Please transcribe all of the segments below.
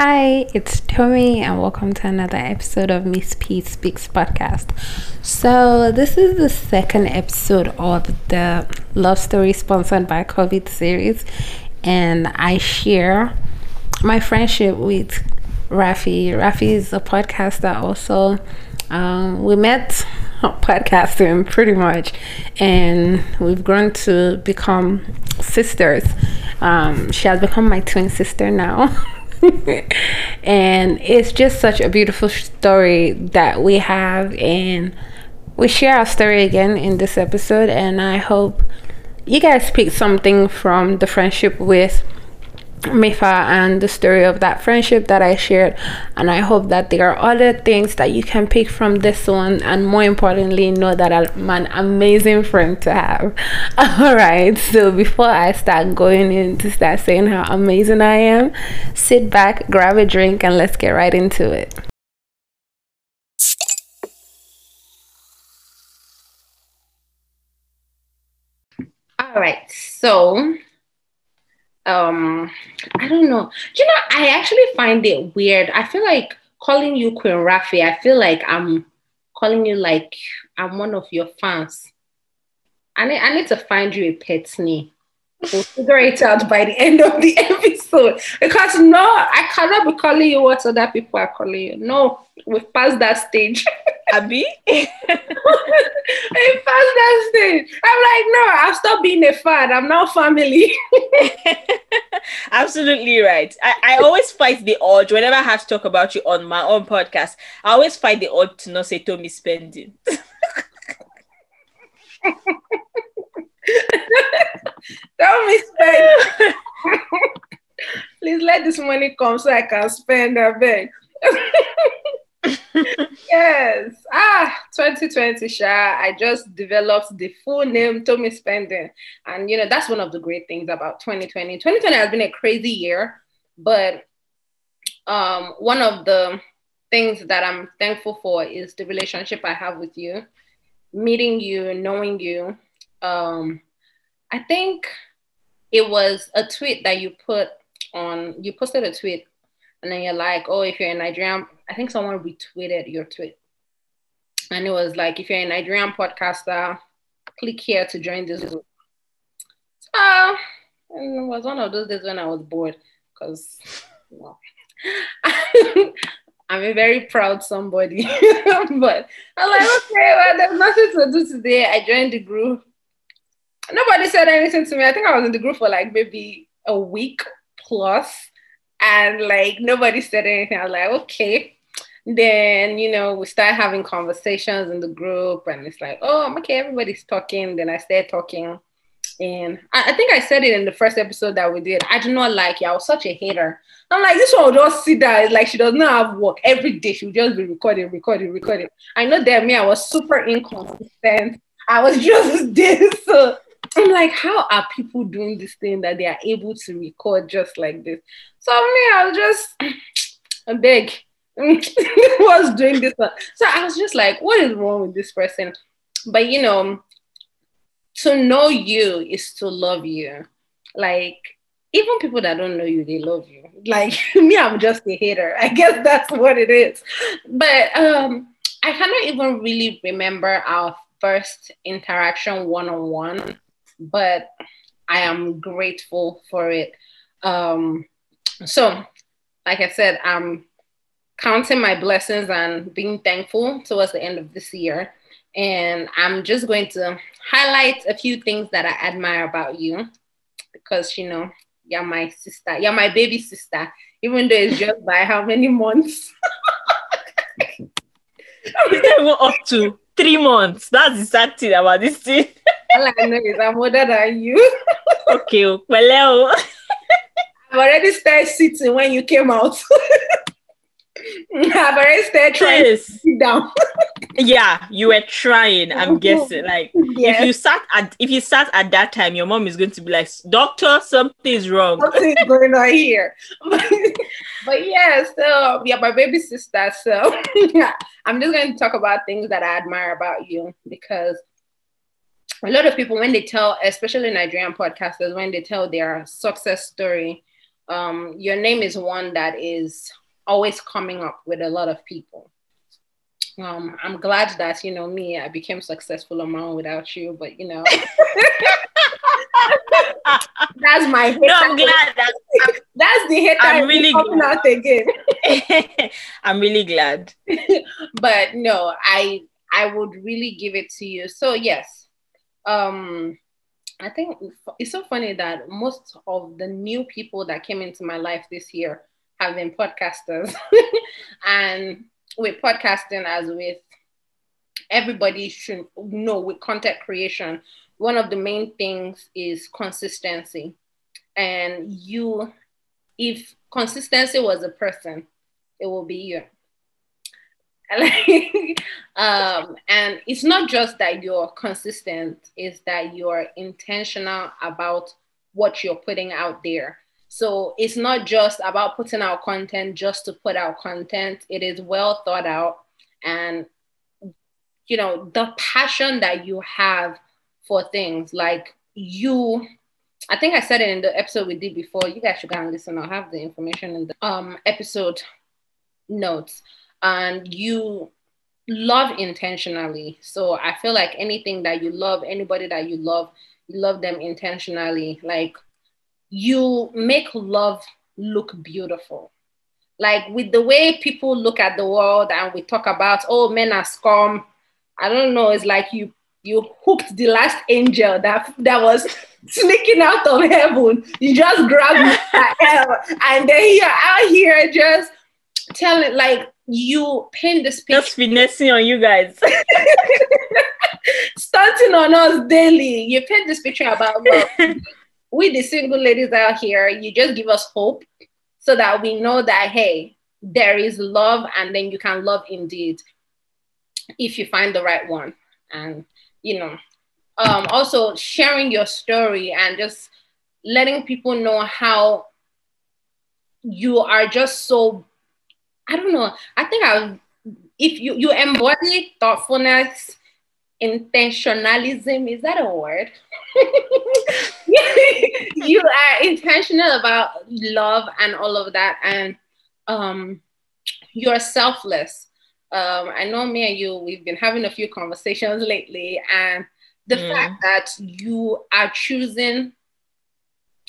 Hi, it's Tommy, and welcome to another episode of Miss P Speaks podcast. So, this is the second episode of the Love Story sponsored by COVID series, and I share my friendship with Rafi. Rafi is a podcaster, also. Um, we met podcasting pretty much, and we've grown to become sisters. Um, she has become my twin sister now. and it's just such a beautiful story that we have and we share our story again in this episode and i hope you guys pick something from the friendship with Mifa and the story of that friendship that I shared. And I hope that there are other things that you can pick from this one, and more importantly, know that I'm an amazing friend to have. All right, so before I start going in to start saying how amazing I am, sit back, grab a drink, and let's get right into it. All right, so um i don't know. Do you know i actually find it weird. I feel like calling you queen rafi i feel like i'm calling you like i'm one of your fans. I need, I need to find you a pet name. We'll figure it out by the end of the episode because no i cannot be calling you what other people are calling you no we've passed that stage Abby? we passed that stage i'm like no i've stopped being a fan i'm now family Absolutely right. I, I always fight the urge whenever I have to talk about you on my own podcast. I always fight the urge to not say Tommy spending. Tommy spending. Please let this money come so I can spend a bit. yes. Ah, 2020, Sha. I just developed the full name, Tommy Spending. And, you know, that's one of the great things about 2020. 2020 has been a crazy year, but um, one of the things that I'm thankful for is the relationship I have with you, meeting you, knowing you. Um, I think it was a tweet that you put on, you posted a tweet and then you're like, oh, if you're in Nigerian, I think someone retweeted your tweet. And it was like, if you're a Nigerian podcaster, click here to join this group. So it was one of those days when I was bored because you know, I'm a very proud somebody. but I'm like, okay, well, there's nothing to do today. I joined the group. Nobody said anything to me. I think I was in the group for like maybe a week plus and like nobody said anything. I was like, okay. Then, you know, we start having conversations in the group, and it's like, oh, I'm okay, everybody's talking. Then I start talking. And I, I, think I said it in the first episode that we did. I do not like you. I was such a hater. I'm like, this one will just sit there. Like, she does not have work every day. She will just be recording, recording, recording. I know that me, I was super inconsistent. I was just this. I'm like, how are people doing this thing that they are able to record just like this? So me, I was just a big was doing this one. So I was just like, what is wrong with this person? But you know, to know you is to love you. Like even people that don't know you, they love you. Like me, I'm just a hater. I guess that's what it is. But um, I cannot even really remember our first interaction one on one, but I am grateful for it. Um, so, like I said, I'm counting my blessings and being thankful towards the end of this year. And I'm just going to highlight a few things that I admire about you because, you know, you're my sister, you're my baby sister, even though it's just by how many months? even up to three months. That's the sad thing about this thing. All I know is I'm older than you. okay, well, I've already started sitting when you came out. I've already started trying yes. to sit down. yeah, you were trying. I'm guessing. Like Yes. if you sat at if you sat at that time, your mom is going to be like, "Doctor, something's wrong." Something's going on here. but yeah, so yeah, my baby sister. So yeah, I'm just going to talk about things that I admire about you because a lot of people, when they tell, especially Nigerian podcasters, when they tell their success story, um, your name is one that is always coming up with a lot of people. Um, I'm glad that you know me. I became successful on my own without you, but you know, that's my No, I'm glad that that's the hater I'm really coming out again. I'm really glad. but no, I I would really give it to you. So yes, um, I think it's so funny that most of the new people that came into my life this year have been podcasters, and with podcasting as with everybody should know with content creation, one of the main things is consistency, and you, if consistency was a person, it will be you. um, and it's not just that you're consistent, it's that you're intentional about what you're putting out there. So it's not just about putting out content just to put out content. It is well thought out and you know the passion that you have for things like you I think I said it in the episode we did before. You guys should go and listen. I'll have the information in the um, episode notes. And you love intentionally. So I feel like anything that you love, anybody that you love, you love them intentionally. Like you make love look beautiful. Like with the way people look at the world and we talk about, oh, men are scum. I don't know. It's like you you hooked the last angel that that was sneaking out of heaven. You just grabbed hell, and then you're out here just telling like you paint this picture. Just finessing on you guys. Stunting on us daily. You paint this picture about love. We the single ladies out here, you just give us hope so that we know that hey, there is love, and then you can love indeed if you find the right one. And you know, um, also sharing your story and just letting people know how you are just so I don't know. I think I if you you embody thoughtfulness, intentionalism, is that a word? you are intentional about love and all of that, and um, you're selfless. Um, I know me and you, we've been having a few conversations lately, and the mm. fact that you are choosing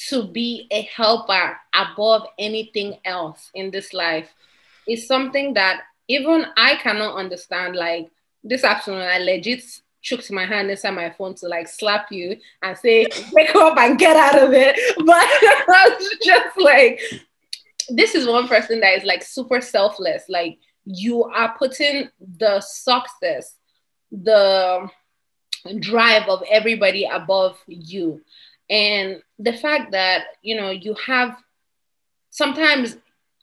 to be a helper above anything else in this life is something that even I cannot understand. Like this afternoon, I legit shook my hand inside my phone to like slap you and say, wake up and get out of it. But I was just like, this is one person that is like super selfless. Like you are putting the success, the drive of everybody above you. And the fact that, you know, you have sometimes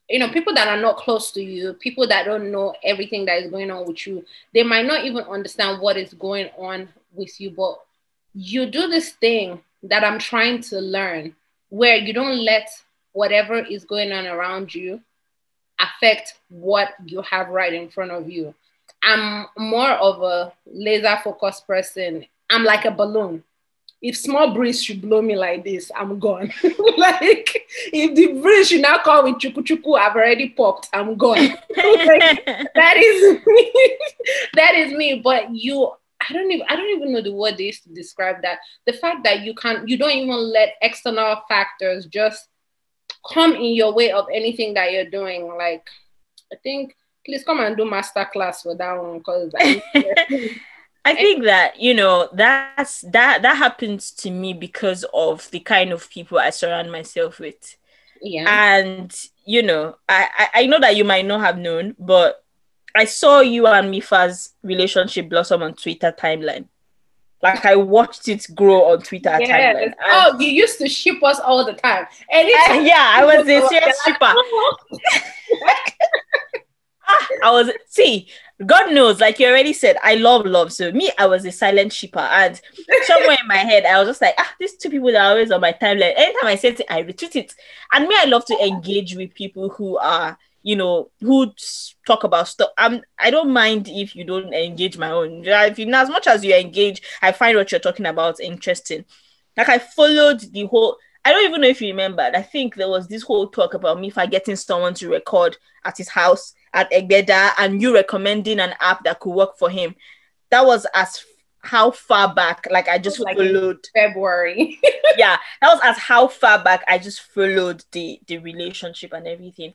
you know, people that are not close to you, people that don't know everything that is going on with you, they might not even understand what is going on with you. But you do this thing that I'm trying to learn where you don't let whatever is going on around you affect what you have right in front of you. I'm more of a laser focused person. I'm like a balloon if small breeze should blow me like this, I'm gone. like if the breeze should now come with chuku chuku, I've already popped. I'm gone. like, that is me. that is me. But you, I don't even, I don't even know the word they used to describe that. The fact that you can't, you don't even let external factors just come in your way of anything that you're doing. Like, I think please come and do master class for that one because I think that you know that's that that happens to me because of the kind of people I surround myself with. Yeah. And you know, I, I, I know that you might not have known, but I saw you and Mifa's relationship blossom on Twitter timeline. Like I watched it grow on Twitter yes. timeline. Oh, and oh, you used to ship us all the time. Anytime. Yeah, I was a serious shipper. ah, I was see, God knows, like you already said, I love love. So me, I was a silent shipper, and somewhere in my head, I was just like, ah, these two people are always on my timeline. Anytime I say it, I retweet it. And me, I love to engage with people who are, you know, who talk about stuff. I'm, I don't mind if you don't engage my own. If you, as much as you engage, I find what you're talking about interesting. Like I followed the whole. I don't even know if you remember. I think there was this whole talk about me getting someone to record at his house at Egbeda and you recommending an app that could work for him. That was as how far back like I just like followed February. yeah, that was as how far back I just followed the the relationship and everything.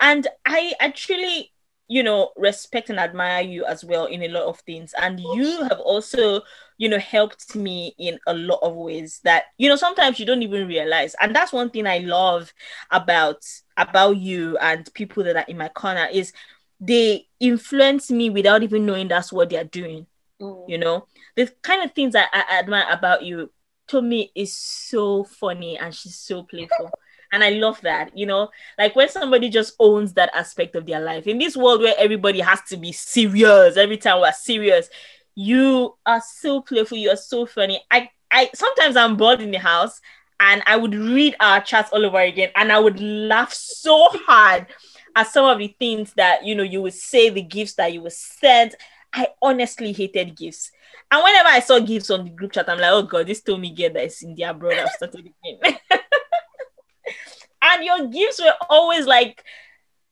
And I actually you know respect and admire you as well in a lot of things and you have also you know helped me in a lot of ways that you know sometimes you don't even realize and that's one thing i love about about you and people that are in my corner is they influence me without even knowing that's what they're doing mm. you know the kind of things that I admire about you Tommy is so funny and she's so playful and I love that, you know, like when somebody just owns that aspect of their life in this world where everybody has to be serious every time we're serious. You are so playful, you are so funny. I, I sometimes I'm bored in the house and I would read our chats all over again and I would laugh so hard at some of the things that you know you would say, the gifts that you would send. I honestly hated gifts. And whenever I saw gifts on the group chat, I'm like, oh god, this told me get that is in their brother started again. and your gifts were always like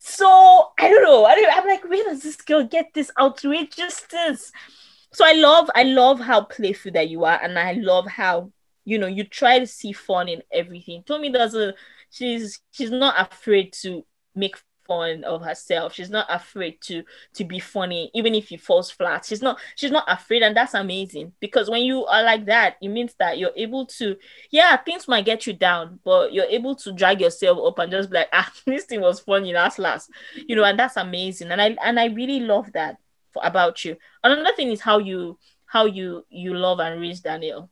so I don't know. I I'm like, where does this girl get this outrageousness? So I love, I love how playful that you are, and I love how you know you try to see fun in everything. Tommy does a, she's she's not afraid to make fun of herself. She's not afraid to to be funny even if he falls flat. She's not she's not afraid and that's amazing because when you are like that it means that you're able to yeah things might get you down but you're able to drag yourself up and just be like ah this thing was funny last last you know and that's amazing and i and i really love that for, about you. Another thing is how you how you you love and raise daniel.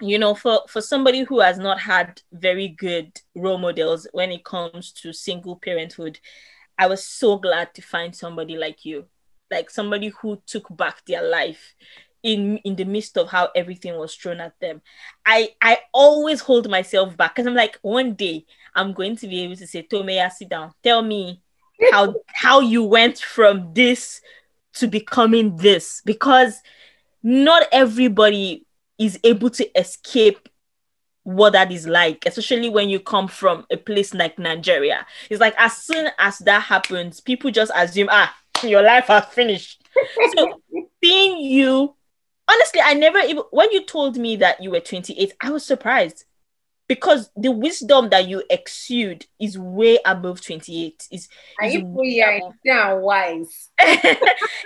You know for for somebody who has not had very good role models when it comes to single parenthood i was so glad to find somebody like you. Like somebody who took back their life in in the midst of how everything was thrown at them. I i always hold myself back because i'm like one day i'm going to be able to say tomeya sit down. Tell me how how you went from this to becoming this because not everybody is able to escape what that is like, especially when you come from a place like Nigeria. It's like as soon as that happens, people just assume, ah, your life has finished. so seeing you, honestly, I never even when you told me that you were 28, I was surprised because the wisdom that you exude is way above 28 is are you yeah wise.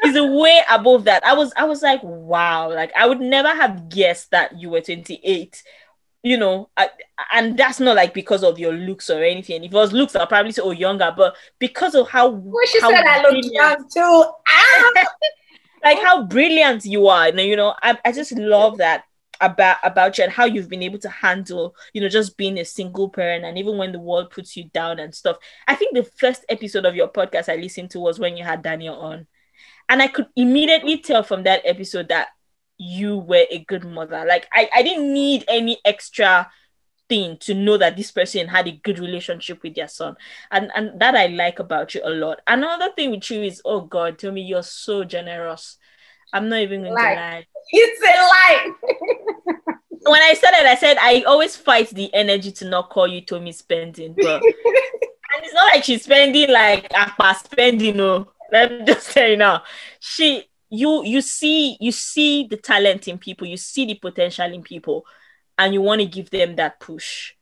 Is a way above that. I was i was like wow. Like i would never have guessed that you were 28 you know I, and that's not like because of your looks or anything. If it was looks i'll probably say oh younger. But because of how well, she how said i look young too. Ah! like how brilliant you are. You know I, I just love that about about you and how you've been able to handle you know just being a single parent and even when the world puts you down and stuff. I think the first episode of your podcast i listened to was when you had daniel on. And i could immediately tell from that episode that you were a good mother. Like i, I didn't need any extra thing to know that this person had a good relationship with their son. And and that i like about you a lot. Another thing with you is oh god tell me you're so generous i'm not even going to lie it's a lie. when I said it, I said I always fight the energy to not call you Tommy spending, but and it's not like she's spending like Akpa spending. No, let me just tell you now. She, you, you see, you see the talent in people, you see the potential in people, and you want to give them that push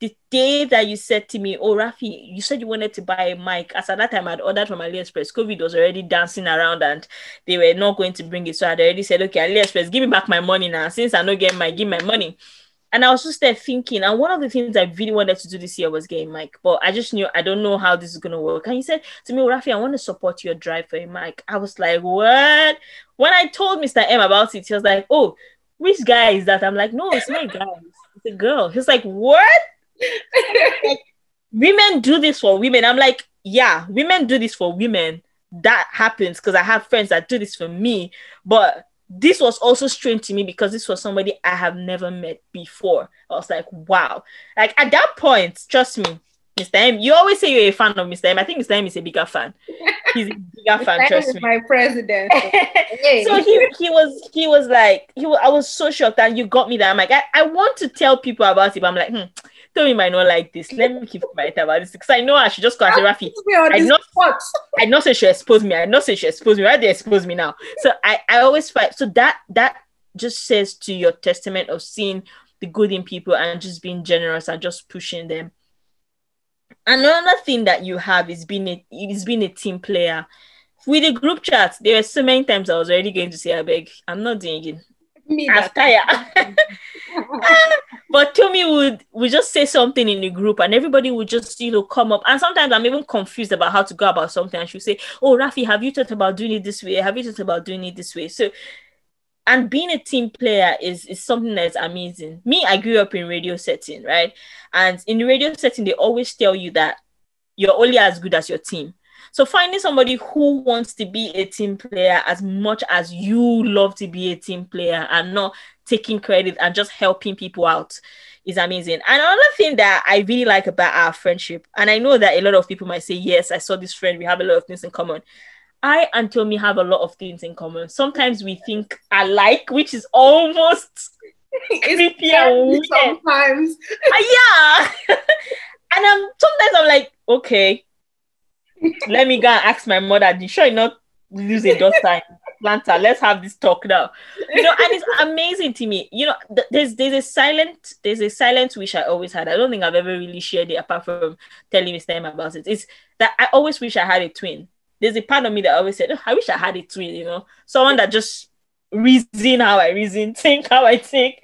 the day that you said to me, Oh, Rafi, you said you wanted to buy a mic. As at that time, I'd ordered from AliExpress. COVID was already dancing around and they were not going to bring it. So I'd already said, Okay, AliExpress, give me back my money now. Since I not getting my, give my money. And I was just there thinking, and one of the things I really wanted to do this year was getting mic, but I just knew I don't know how this is gonna work. And he said to me, oh, Rafi, I want to support your drive for a mic. I was like, What? When I told Mr. M about it, he was like, Oh, which guy is that? I'm like, No, it's my guy. It's a girl. He's like, What? Like, women do this for women. I'm like, yeah, women do this for women. That happens because I have friends that do this for me. But this was also strange to me because this was somebody I have never met before. I was like, wow. Like at that point, trust me, Mr. M, you always say you're a fan of Mr. M. I think Mr. M is a bigger fan. He's a bigger fan, trust me. my president. so he, he was he was like he was, I was so shocked and you got me that I'm like I, I want to tell people about it, but I'm like, hmm, Tommy might not like this. Let me keep quiet about this because I know I should just go and say Rafi. I not I not say she exposed me. I not say she exposed me. Why they expose me now? So I I always fight. So that that just says to your testament of seeing the good in people and just being generous and just pushing them another thing that you have is being a is being a team player. With the group chat, there were so many times I was already going to say, I beg, I'm not doing it. Tired. but Tommy would would just say something in the group and everybody would just, you know, come up. And sometimes I'm even confused about how to go about something. And she'll say, Oh, Rafi, have you thought about doing it this way? Have you thought about doing it this way? So and being a team player is is something that's amazing. Me, I grew up in radio setting, right? And in the radio setting, they always tell you that you're only as good as your team. So finding somebody who wants to be a team player as much as you love to be a team player and not taking credit and just helping people out is amazing. And another thing that I really like about our friendship, and I know that a lot of people might say, Yes, I saw this friend, we have a lot of things in common. I and Tommy have a lot of things in common. Sometimes we think alike, which is almost creepy. Sometimes, uh, yeah. and I'm sometimes I'm like, okay, let me go and ask my mother. Did sure you not lose a daughter in Atlanta? Let's have this talk now. You know, and it's amazing to me. You know, th- there's there's a silent there's a silent wish I always had. I don't think I've ever really shared it apart from telling Mr. M about it. It's that I always wish I had a twin there's a part of me that always said, oh, I wish I had a twin, you know, someone that just reason how I reason, think how I think,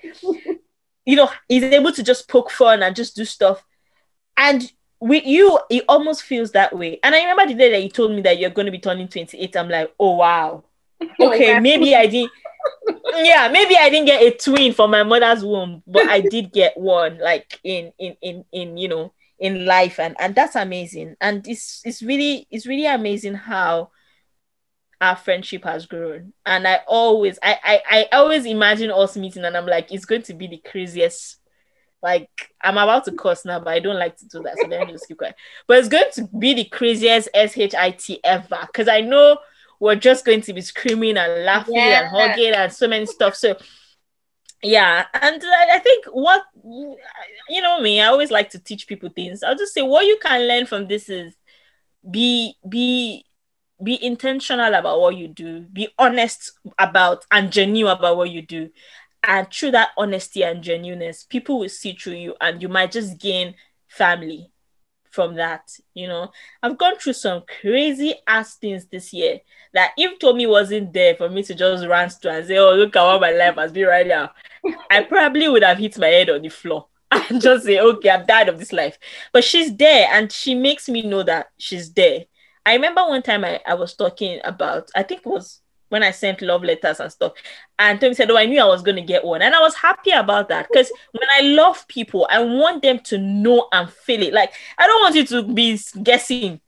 you know, is able to just poke fun and just do stuff. And with you, it almost feels that way. And I remember the day that you told me that you're going to be turning 28. I'm like, oh, wow. Oh okay, maybe I didn't. yeah, maybe I didn't get a twin from my mother's womb, but I did get one, like in in in in you know in life and and that's amazing and it's it's really it's really amazing how our friendship has grown and i always I, I i always imagine us meeting and i'm like it's going to be the craziest like i'm about to curse now but i don't like to do that so let me just keep quiet. But it's going to be the craziest shit ever because i know we're just going to be screaming and laughing yeah. and hugging and so many stuff so yeah. And i think what you know me i always like to teach people things. I'll just say what you can learn from this is be be be intentional about what you do. Be honest about and genuine about what you do and through that honesty and genuineness people will see through you and you might just gain family from that. You know, I've gone through some crazy ass things this year that if Tommy wasn't there for me to just run to and say, Oh, look at what my life has been right now, I probably would have hit my head on the floor and just say, Okay, I'm tired of this life. But she's there and she makes me know that she's there. I remember one time I, I was talking about, I think it was when I sent love letters and stuff. And Tommy said, Oh, I knew I was going to get one. And I was happy about that because when I love people, I want them to know and feel it. Like, I don't want you to be guessing,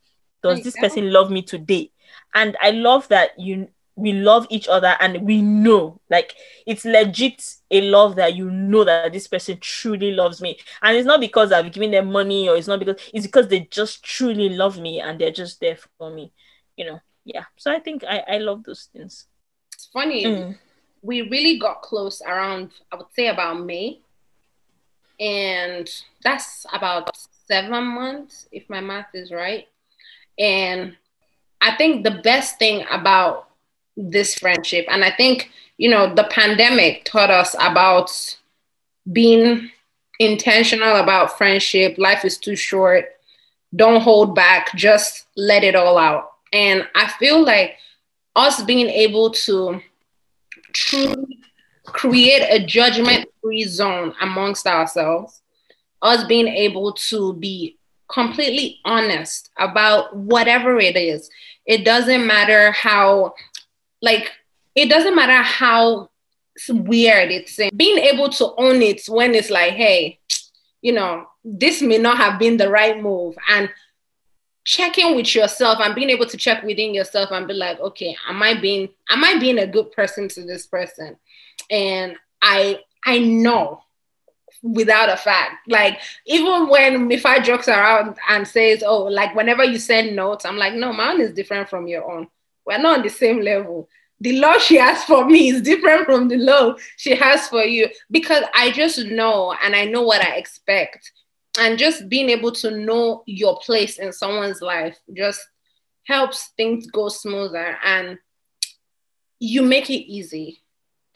does this person love me today? And I love that you we love each other and we know like it's legit a love that you know that this person truly loves me and it's not because i've given them money or it's not because it's because they just truly love me and they're just there for me you know yeah. So i think i i love those things. It's funny. Mm. we really got close around i would say about may. And that's about seven months if my math is right. And i think the best thing about this friendship and i think you know the pandemic taught us about being intentional about friendship. Life is too short. Don't hold back. Just let it all out and I feel like us being able to truly create a judgment free zone amongst ourselves, us being able to be completely honest about whatever it is. It doesn't matter how, like, it doesn't matter how weird it's being able to own it when it's like, hey, you know, this may not have been the right move. And checking with yourself and being able to check within yourself and be like, okay, am I being am I being a good person to this person? And I I know without a fact. Like even when Mifa jokes around and says, "Oh, like whenever you send notes," I'm like, "No, mine is different from your own. We're not on the same level. The love she has for me is different from the love she has for you because I just know and I know what I expect." And just being able to know your place in someone's life just helps things go smoother and you make it easy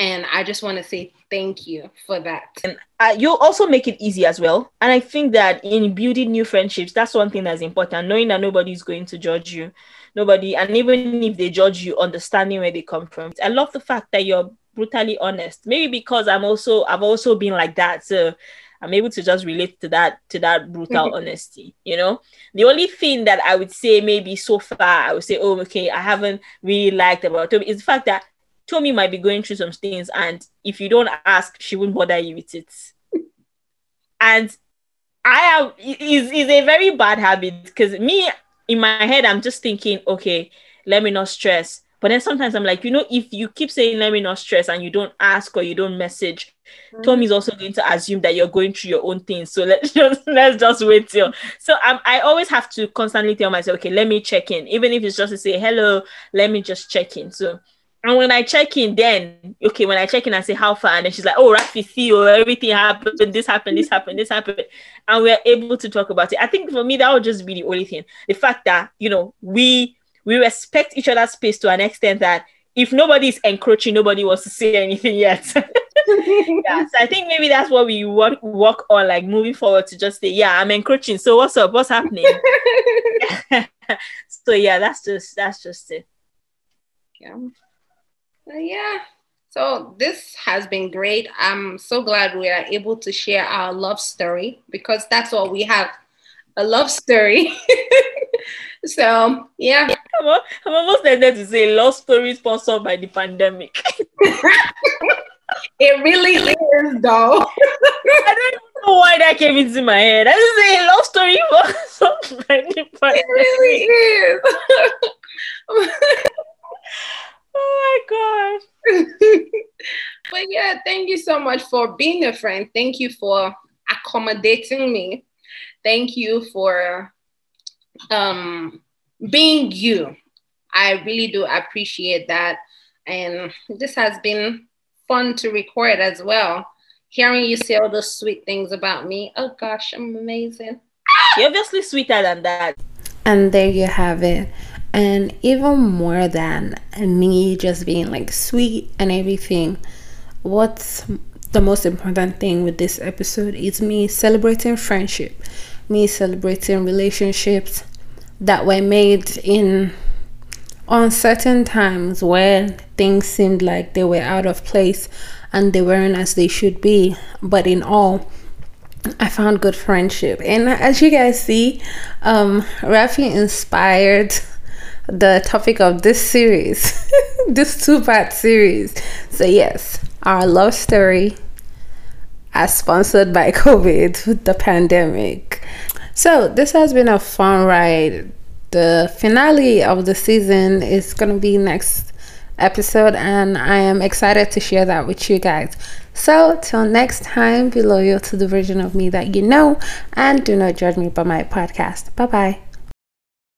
and I just want to say thank you for that. And uh, you also make it easy as well. And I think that in building new friendships, that's one thing that's important. Knowing that nobody's going to judge you, nobody, and even if they judge you, understanding where they come from. I love the fact that you're brutally honest. Maybe because I'm also I've also been like that. So I'm able to just relate to that to that brutal mm-hmm. honesty. You know, the only thing that I would say maybe so far I would say, oh, okay, I haven't really liked about Toby is the fact that Tommy might be going through some things, and if you don't ask, she won't bother you with it. and I have is is a very bad habit because me in my head, I'm just thinking, okay, let me not stress. But then sometimes I'm like, you know, if you keep saying let me not stress and you don't ask or you don't message, mm-hmm. Tom is also going to assume that you're going through your own things. So let's just let's just wait till. So I'm, I always have to constantly tell myself, okay, let me check in, even if it's just to say hello. Let me just check in. So and when I check in, then okay, when I check in, I say how far, and then she's like, "Oh, Rafi, see, oh, everything happened. This happened. This happened. This happened," and we're able to talk about it. I think for me, that would just be the only thing. The fact that you know we we respect each other's space to an extent that if nobody is encroaching, nobody wants to say anything yet. yeah, so I think maybe that's what we work work on, like moving forward to just say, "Yeah, I'm encroaching. So what's up? What's happening?" so yeah, that's just that's just it. Yeah. Yeah. So this has been great. I'm so glad we are able to share our love story because that's what we have a love story. so yeah. I'm, I'm almost there to say love story sponsored by the pandemic. it really is though. I don't know why that came into my head. I just say love story sponsored by the pandemic. It really is. Oh my gosh. but yeah, thank you so much for being a friend. Thank you for accommodating me. Thank you for um, being you. I really do appreciate that. And this has been fun to record as well. Hearing you say all those sweet things about me. Oh gosh, I'm amazing. You're obviously sweeter than that. And there you have it. And even more than me just being like sweet and everything, what's the most important thing with this episode is me celebrating friendship, me celebrating relationships that were made in uncertain times when things seemed like they were out of place and they weren't as they should be. But in all, I found good friendship. And as you guys see, um, Rafi inspired the topic of this series, this two part series. So, yes, our love story as sponsored by COVID, with the pandemic. So, this has been a fun ride. The finale of the season is going to be next episode, and I am excited to share that with you guys. So, till next time, be loyal to the version of me that you know, and do not judge me by my podcast. Bye bye.